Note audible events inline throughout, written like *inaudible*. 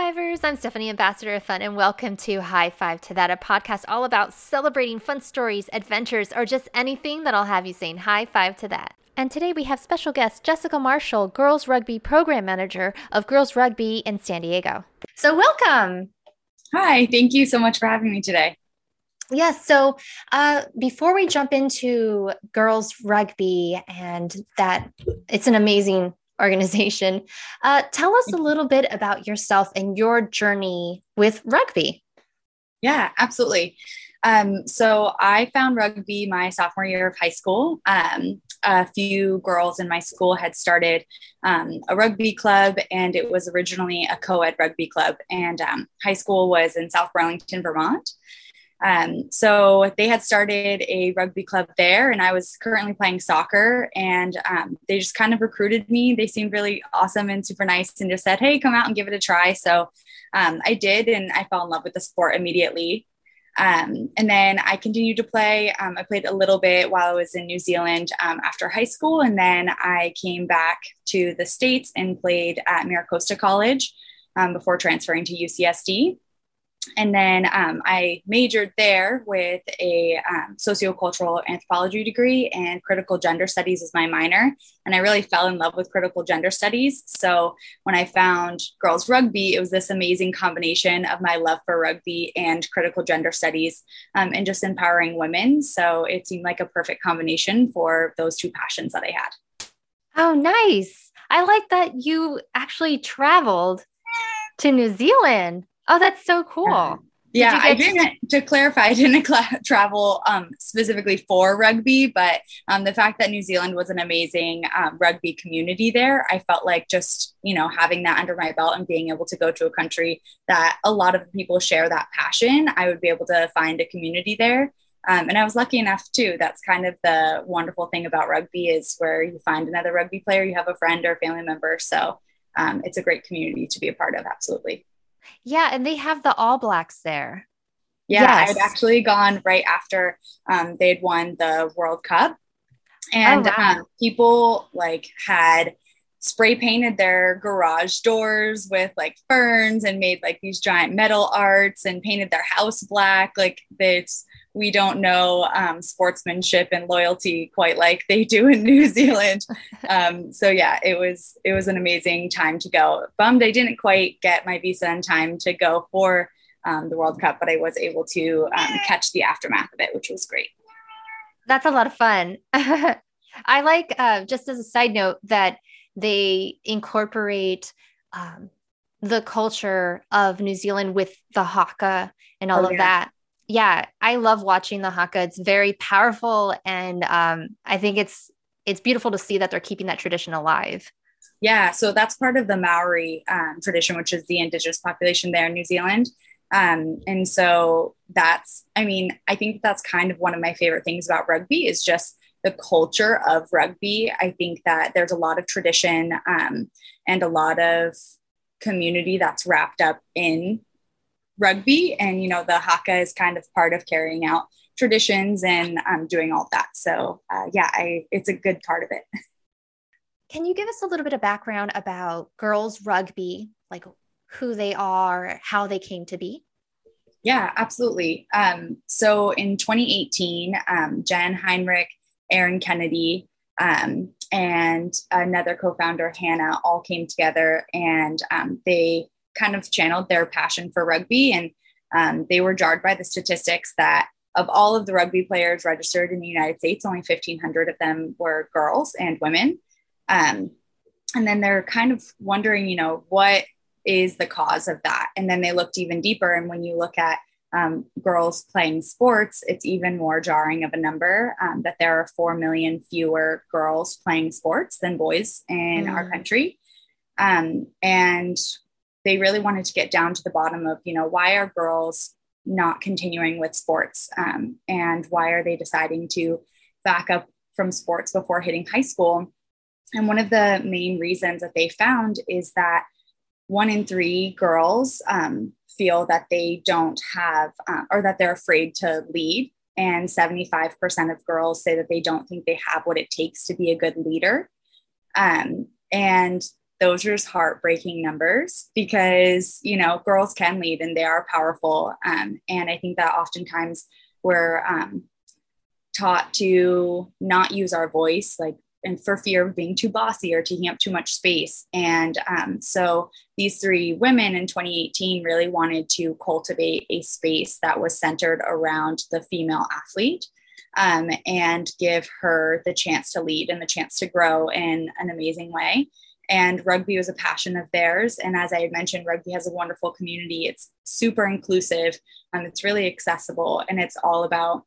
Fivers. I'm Stephanie, Ambassador of Fun, and welcome to High Five to That, a podcast all about celebrating fun stories, adventures, or just anything that'll have you saying high five to that. And today we have special guest Jessica Marshall, Girls Rugby Program Manager of Girls Rugby in San Diego. So, welcome. Hi, thank you so much for having me today. Yes. so uh, before we jump into girls rugby and that it's an amazing organization. *laughs* Uh, tell us a little bit about yourself and your journey with rugby. Yeah, absolutely. Um, so I found rugby my sophomore year of high school. Um, a few girls in my school had started um, a rugby club, and it was originally a co ed rugby club. And um, high school was in South Burlington, Vermont. Um, so they had started a rugby club there, and I was currently playing soccer. And um, they just kind of recruited me. They seemed really awesome and super nice, and just said, "Hey, come out and give it a try." So um, I did, and I fell in love with the sport immediately. Um, and then I continued to play. Um, I played a little bit while I was in New Zealand um, after high school, and then I came back to the states and played at Miracosta College before transferring to UCSD and then um, I majored there with a um, sociocultural anthropology degree and critical gender studies as my minor. And I really fell in love with critical gender studies. So when I found girls rugby, it was this amazing combination of my love for rugby and critical gender studies um, and just empowering women. So it seemed like a perfect combination for those two passions that I had. Oh, nice. I like that you actually traveled to New Zealand. Oh, that's so cool. yeah, *laughs* I didn't. To clarify, I didn't cl- travel um, specifically for rugby, but um, the fact that New Zealand was an amazing um, rugby community there, I felt like just you know having that under my belt and being able to go to a country that a lot of people share that passion, I would be able to find a community there. Um, and I was lucky enough too. That's kind of the wonderful thing about rugby is where you find another rugby player, you have a friend or family member. So um, it's a great community to be a part of. Absolutely. Yeah, and they have the All Blacks there. Yeah, yes. I'd actually gone right after um, they'd won the World Cup, and oh, wow. um, people like had spray painted their garage doors with like ferns and made like these giant metal arts and painted their house black. Like it's we don't know um, sportsmanship and loyalty quite like they do in *laughs* New Zealand. Um, so yeah, it was it was an amazing time to go. Bummed I didn't quite get my visa in time to go for um, the World Cup, but I was able to um, catch the aftermath of it, which was great. That's a lot of fun. *laughs* I like uh, just as a side note that they incorporate um, the culture of New Zealand with the haka and all oh, of yeah. that yeah, I love watching the haka. It's very powerful, and um, I think it's it's beautiful to see that they're keeping that tradition alive. Yeah, so that's part of the Maori um, tradition, which is the indigenous population there in New Zealand. Um, and so that's, I mean, I think that's kind of one of my favorite things about rugby is just the culture of rugby. I think that there's a lot of tradition um, and a lot of community that's wrapped up in rugby and you know the haka is kind of part of carrying out traditions and um, doing all that. So uh, yeah I, it's a good part of it. Can you give us a little bit of background about girls rugby like who they are how they came to be? Yeah absolutely. Um, so in 2018 um, jen heinrich Erin Kennedy um, and another co-founder hannah all came together and um, they kind of channeled their passion for rugby. And um, they were jarred by the statistics that of all of the rugby players registered in the United States, only 1,500 of them were girls and women. Um, and then they're kind of wondering, you know, what is the cause of that? And then they looked even deeper. And when you look at um, girls playing sports, it's even more jarring of a number um, that there are 4 million fewer girls playing sports than boys in mm. our country. Um, and they really wanted to get down to the bottom of, you know, why are girls not continuing with sports um, and why are they deciding to back up from sports before hitting high school? And one of the main reasons that they found is that one in three girls um, feel that they don't have uh, or that they're afraid to lead. And 75% of girls say that they don't think they have what it takes to be a good leader. Um, and those are just heartbreaking numbers because you know girls can lead and they are powerful. Um, and i think that oftentimes we're um, taught to not use our voice like and for fear of being too bossy or taking up too much space. And um, so these three women in 2018 really wanted to cultivate a space that was centered around the female athlete um, and give her the chance to lead and the chance to grow in an amazing way and rugby was a passion of theirs. And as I had mentioned, rugby has a wonderful community. It's super inclusive, and it's really accessible, and it's all about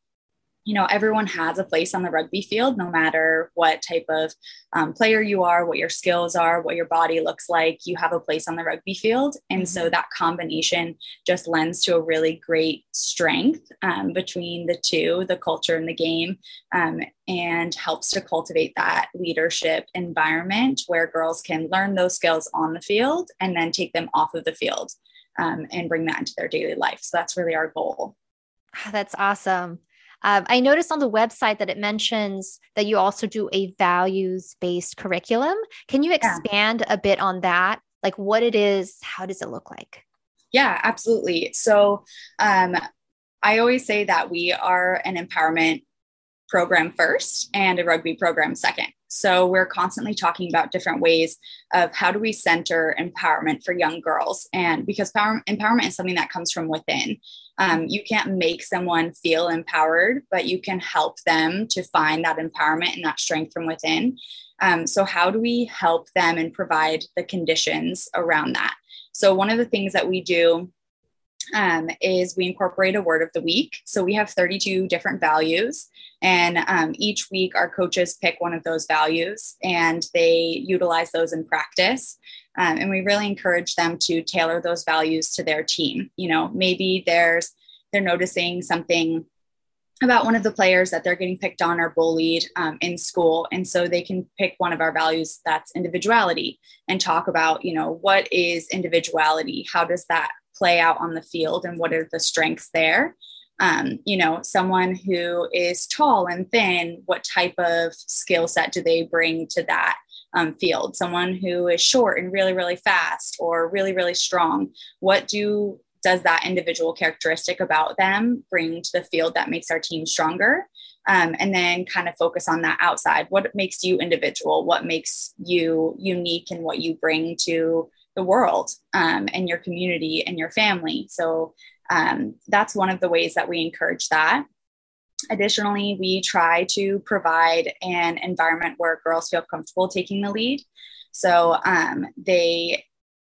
you know, everyone has a place on the rugby field, no matter what type of um, player you are, what your skills are, what your body looks like, you have a place on the rugby field. And so mm-hmm. that combination just lends to a really great strength um, between the two, the culture and the game, um, and helps to cultivate that leadership environment where girls can learn those skills on the field and then take them off of the field um, and bring that into their daily life. So that's really our goal. Ah, that's awesome. Um, I noticed on the website that it mentions that you also do a values based curriculum. Can you expand yeah. a bit on that? Like what it is, how does it look like? Yeah, absolutely. So um, I always say that we are an empowerment program first and a rugby program second. So we're constantly talking about different ways of how do we center empowerment for young girls. And because power, empowerment is something that comes from within. Um, you can't make someone feel empowered, but you can help them to find that empowerment and that strength from within. Um, so, how do we help them and provide the conditions around that? So, one of the things that we do um, is we incorporate a word of the week. So we have 32 different values, and um, each week our coaches pick one of those values and they utilize those in practice. Um, and we really encourage them to tailor those values to their team. You know, maybe there's they're noticing something about one of the players that they're getting picked on or bullied um, in school. And so they can pick one of our values that's individuality and talk about you know what is individuality? How does that play out on the field and what are the strengths there? Um, you know someone who is tall and thin what type of skill set do they bring to that um, field someone who is short and really really fast or really really strong what do does that individual characteristic about them bring to the field that makes our team stronger um, and then kind of focus on that outside what makes you individual what makes you unique and what you bring to the world um, and your community and your family. So um, that's one of the ways that we encourage that. Additionally, we try to provide an environment where girls feel comfortable taking the lead. So um, they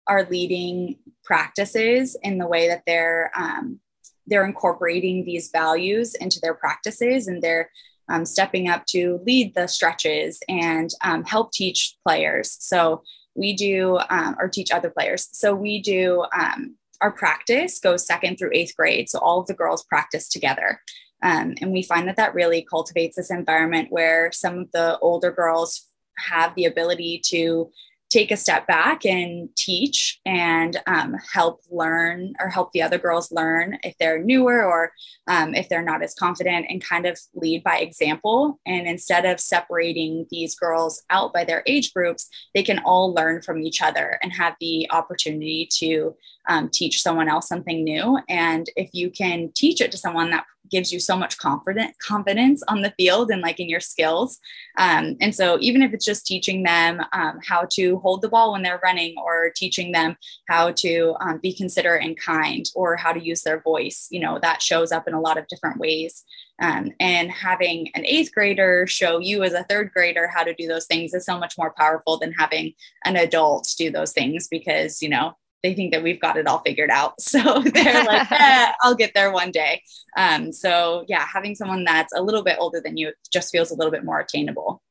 are leading practices in the way that they're um, they're incorporating these values into their practices and they're um, stepping up to lead the stretches and um, help teach players. So we do um, or teach other players. So we do um, our practice goes second through eighth grade. So all of the girls practice together. Um, and we find that that really cultivates this environment where some of the older girls have the ability to take a step back and teach and um, help learn or help the other girls learn if they're newer or um, if they're not as confident and kind of lead by example. And instead of separating these girls out by their age groups, they can all learn from each other and have the opportunity to um, teach someone else something new. And if you can teach it to someone that gives you so much confident confidence on the field and like in your skills. Um, and so even if it's just teaching them um, how to hold the ball when they're running or teaching them how to um, be considerate and kind or how to use their voice, you know, that shows up in a lot of different ways. Um, and having an eighth grader show you as a third grader how to do those things is so much more powerful than having an adult do those things because, you know, they think that we've got it all figured out. *laughs* So they're like, *laughs* eh, I'll get there one day. Um, so yeah, having someone that's a little bit older than you just feels a little bit more attainable.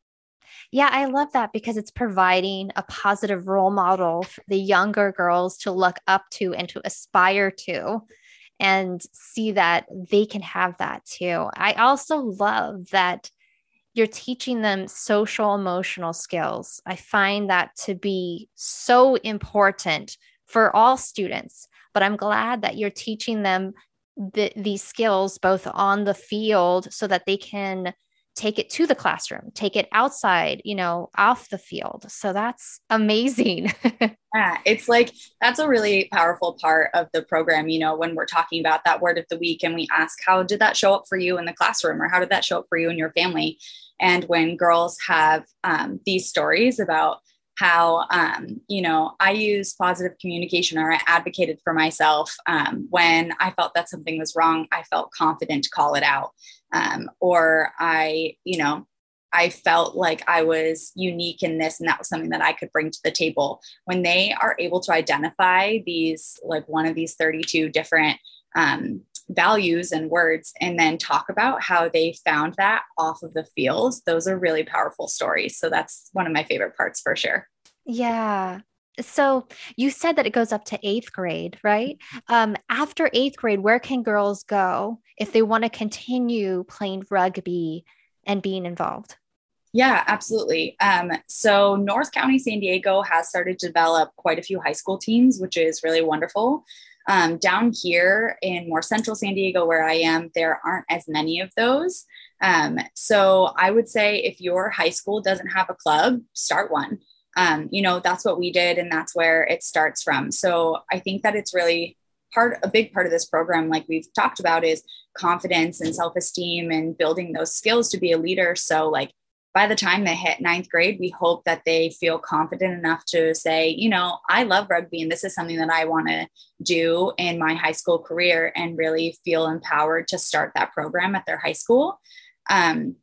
Yeah, I love that because it's providing a positive role model for the younger girls to look up to and to aspire to and see that they can have that too. I also love that you're teaching them social emotional skills. I find that to be so important for all students. But I'm glad that you're teaching them the, these skills both on the field so that they can take it to the classroom, take it outside, you know, off the field. So that's amazing. *laughs* yeah, it's like that's a really powerful part of the program. You know, when we're talking about that word of the week and we ask, how did that show up for you in the classroom or how did that show up for you and your family? And when girls have um, these stories about how um, you know i use positive communication or i advocated for myself um, when i felt that something was wrong i felt confident to call it out. Um, or i you know i felt like i was unique in this and that was something that i could bring to the table. When they are able to identify these like one of these 32 different um, values and words and then talk about how they found that off of the fields. Those are really powerful stories. So that's one of my favorite parts for sure. Yeah. So you said that it goes up to eighth grade right? Um, after eighth grade where can girls go if they want to continue playing rugby and being involved? Yeah, absolutely. Um, so North County San Diego has started to develop quite a few high school teams, which is really wonderful. Um, down here in more central San Diego, where I am, there aren't as many of those. Um, so I would say if your high school doesn't have a club, start one. Um, you know, that's what we did, and that's where it starts from. So I think that it's really part, a big part of this program, like we've talked about, is confidence and self esteem and building those skills to be a leader. So, like, by the time they hit ninth grade, we hope that they feel confident enough to say, you know, I love rugby and this is something that I want to do in my high school career and really feel empowered to start that program at their high school. Um,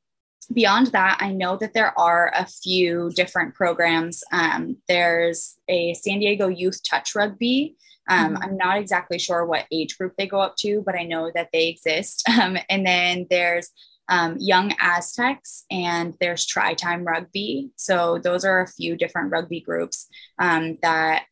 beyond that, I know that there are a few different programs. Um, there's a San Diego Youth Touch Rugby. Um, mm-hmm. I'm not exactly sure what age group they go up to, but I know that they exist. *laughs* Um, and then there's um, Young Aztecs, and there's Try Time Rugby. So those are a few different rugby groups um, that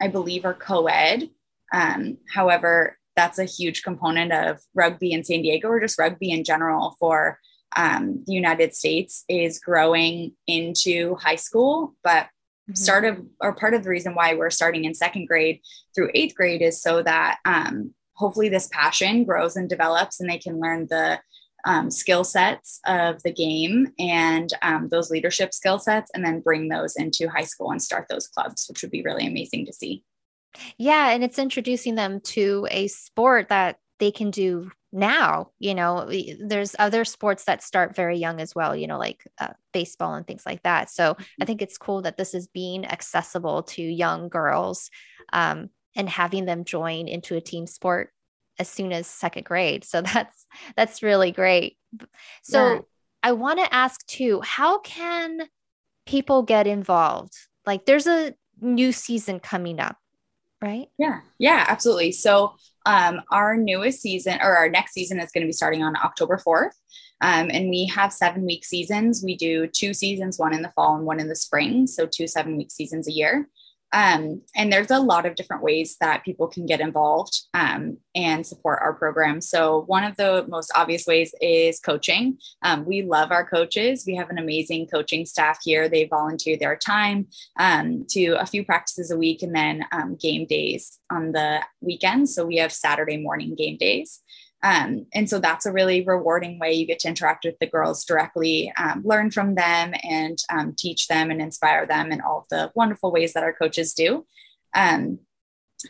I believe are co ed. Um, however, that's a huge component of rugby in San Diego or just rugby in general for um, the United States is growing into high school, but mm-hmm. start of or part of the reason why we're starting in second grade through eighth grade is so that um, hopefully this passion grows and develops and they can learn the um, skill sets of the game and um, those leadership skill sets, and then bring those into high school and start those clubs, which would be really amazing to see. Yeah. And it's introducing them to a sport that they can do now. You know, there's other sports that start very young as well, you know, like uh, baseball and things like that. So I think it's cool that this is being accessible to young girls um, and having them join into a team sport as soon as second grade. So *laughs* that's that's really great. So yeah. I want to ask too, how can people get involved? Like there's a new season coming up, right? Yeah. Yeah, absolutely. So um, our newest season or our next season is going to be starting on October 4th. Um, and we have seven week seasons. We do two seasons, one in the fall and one in the spring. So two seven week seasons a year. Um, and there's a lot of different ways that people can get involved um, and support our program. So, one of the most obvious ways is coaching. Um, we love our coaches. We have an amazing coaching staff here. They volunteer their time um, to a few practices a week and then um, game days on the weekends. So, we have Saturday morning game days. Um, and so that's a really rewarding way you get to interact with the girls directly, um, learn from them, and um, teach them and inspire them in all of the wonderful ways that our coaches do. Um,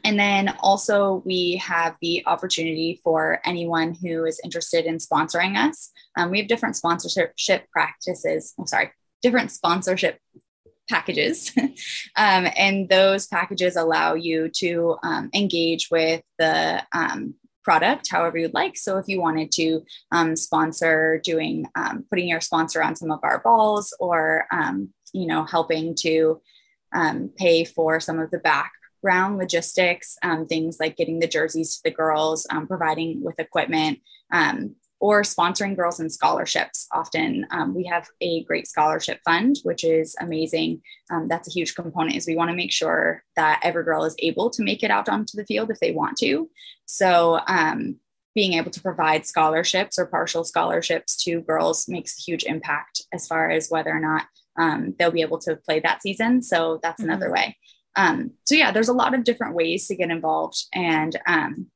and then also, we have the opportunity for anyone who is interested in sponsoring us. Um, we have different sponsorship practices. I'm sorry, different sponsorship packages. *laughs* um, and those packages allow you to engage with the product however you'd like. So if you wanted to um, sponsor doing, um, putting your sponsor on some of our balls or, um, you know, helping to um, pay for some of the background logistics, um, things like getting the jerseys to the girls, um, providing with equipment, or sponsoring girls in scholarships. Often um, we have a great scholarship fund, which is amazing. Um, that's a huge component is we want to make sure that every girl is able to make it out onto the field if they want to. So um, being able to provide scholarships or partial scholarships to girls makes a huge impact as far as whether or not um, they'll be able to play that season. So that's mm-hmm. another way. Um, so yeah, there's a lot of different ways to get involved and um,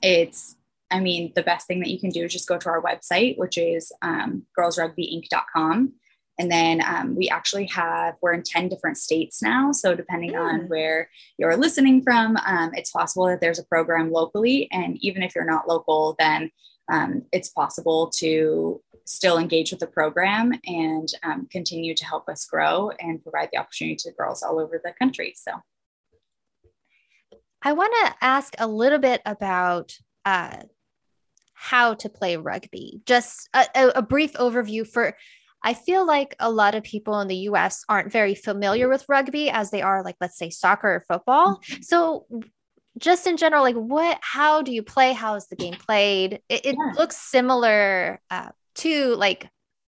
it's I mean, the best thing that you can do is just go to our website, which is um, girlsrugbyinc.com. And then um, we actually have, we're in 10 different states now. So depending mm. on where you're listening from, um, it's possible that there's a program locally. And even if you're not local, then um, it's possible to still engage with the program and um, continue to help us grow and provide the opportunity to girls all over the country. So I want to ask a little bit about uh, how to play rugby. Just a, a, brief overview for. I feel like a lot of people in the US aren't very familiar with rugby as they are, like, let's say, soccer or football. Mm-hmm. So, just in general, like, what, how do you play? How is the game played? It, it yeah. looks similar uh, to like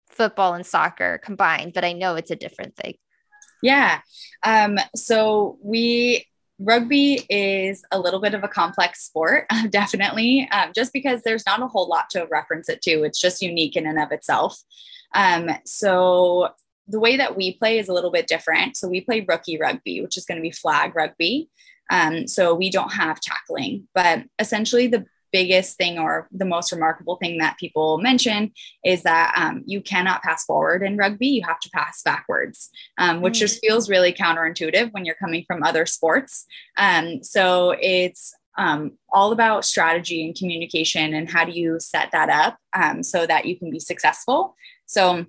football and soccer combined, but I know it's a different thing. Yeah. Um, so we rugby is a little bit of a complex sport, *laughs* definitely, um, just because there's not a whole lot to reference it to. It's just unique in and of itself. Um, so the way that we play is a little bit different. So we play rookie rugby, which is going to be flag rugby. Um, so we don't have tackling, but essentially the biggest thing or the most remarkable thing that people mention is that um, you cannot pass forward in rugby. You have to pass backwards, um, which mm-hmm. just feels really counterintuitive when you're coming from other sports. Um, so it's um, all about strategy and communication and how do you set that up um, so that you can be successful. So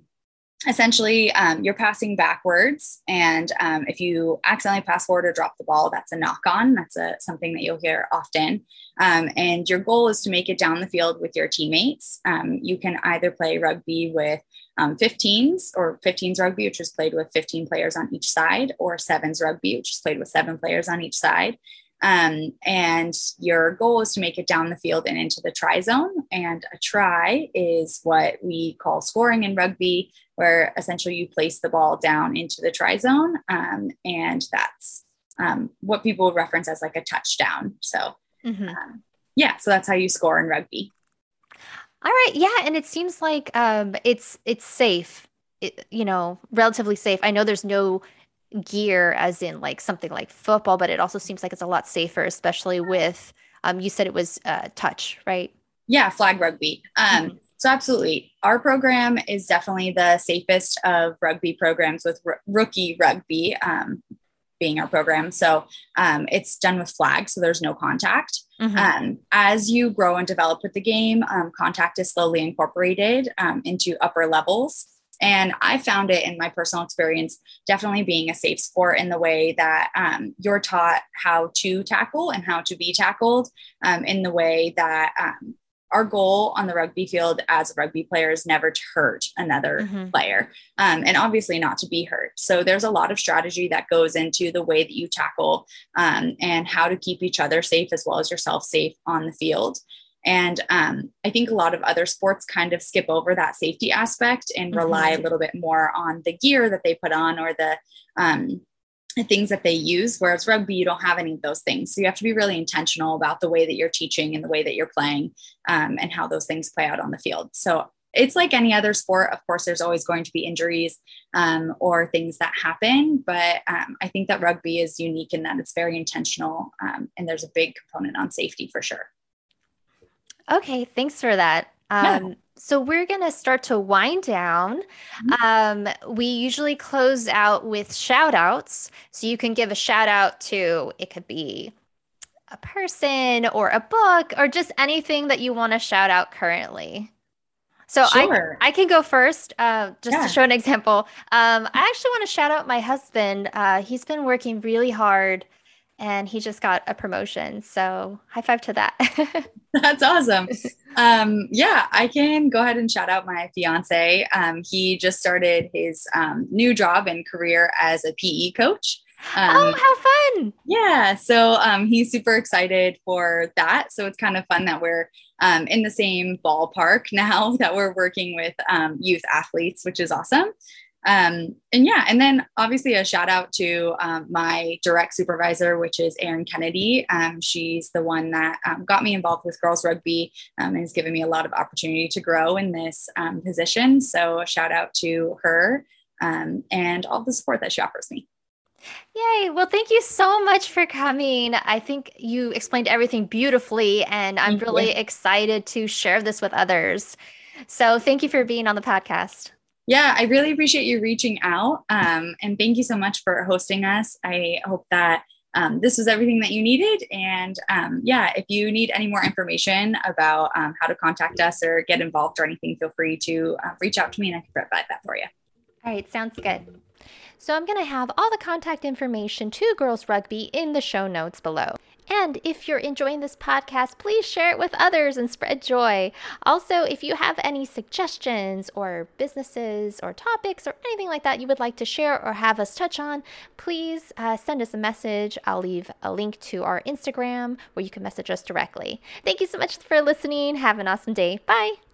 essentially um, you're passing backwards and um, if you accidentally pass forward or drop the ball that's a knock on that's a, something that you'll hear often. Um, and your goal is to make it down the field with your teammates. Um, you can either play rugby with 15s um, or 15s rugby which is played with 15 players on each side or sevens rugby which is played with seven players on each side um, and your goal is to make it down the field and into the try zone. And a try is what we call scoring in rugby, where essentially you place the ball down into the try zone. Um, and that's um, what people reference as like a touchdown. So, mm-hmm. Um, yeah, so that's how you score in rugby. All right, yeah, and it seems like um, it's it's safe, it, you know, relatively safe. I know there's no gear as in like something like football, but it also seems like it's a lot safer, especially with um, you said it was uh, touch, right? Yeah, flag rugby. Um, mm-hmm. So absolutely, our program is definitely the safest of rugby programs with r- rookie rugby um, being our program. So um, it's done with flag, so there's no contact. Mm-hmm. Um, as you grow and develop with the game, um, contact is slowly incorporated um, into upper levels. And I found it in my personal experience definitely being a safe sport in the way that um, you're taught how to tackle and how to be tackled um, in the way that um, our goal on the rugby field as a rugby player is never to hurt another mm-hmm. player um, and obviously not to be hurt. So there's a lot of strategy that goes into the way that you tackle um, and how to keep each other safe as well as yourself safe on the field. And um, I think a lot of other sports kind of skip over that safety aspect and mm-hmm. rely a little bit more on the gear that they put on or the, um, things that they use. Whereas rugby, you don't have any of those things. So you have to be really intentional about the way that you're teaching and the way that you're playing um, and how those things play out on the field. So it's like any other sport. Of course, there's always going to be injuries um, or things that happen, but um, I think that rugby is unique in that it's very intentional um, and there's a big component on safety for sure. Okay, thanks for that. Um, yeah. So we're going to start to wind down. Mm-hmm. Um, we usually close out with shout outs. So you can give a shout out to, it could be a person or a book or just anything that you want to shout out currently. So sure. I, I can go first, uh, just yeah. to show an example. Um, I actually want to shout out my husband. Uh, he's been working really hard and he just got a promotion. So high five to that. *laughs* That's awesome. Um, yeah, I can go ahead and shout out my fiance. Um, he just started his um, new job and career as a PE coach. Um, oh, how fun! Yeah, so um, he's super excited for that. So it's kind of fun that we're um, in the same ballpark *laughs* now that we're working with youth athletes, which is awesome. Um, and yeah, and then obviously a shout out to um, my direct supervisor, which is Erin Kennedy. Um, she's the one that um, got me involved with girls rugby um, and has given me a lot of opportunity to grow in this um, position. So a shout out to her and all the support that she offers me. Yay. Well, thank you so much for coming. I think you explained everything beautifully, and I'm thank really you. excited to share this with others. So, thank you for being on the podcast. Yeah, I really appreciate you reaching out. Um, and thank you so much for hosting us. I hope that um, this was everything that you needed. And um, yeah, if you need any more information about um, how to contact us or get involved or anything, feel free to uh, reach out to me and I can provide that for you. All right, sounds good. So I'm going to have all the contact information to Girls Rugby in the show notes below. And if you're enjoying this podcast, please share it with others and spread joy. Also, if you have any suggestions or businesses or topics or anything like that you would like to share or have us touch on, please uh, send us a message. I'll leave a link to our Instagram where you can message us directly. Thank you so much for listening. Have an awesome day. Bye.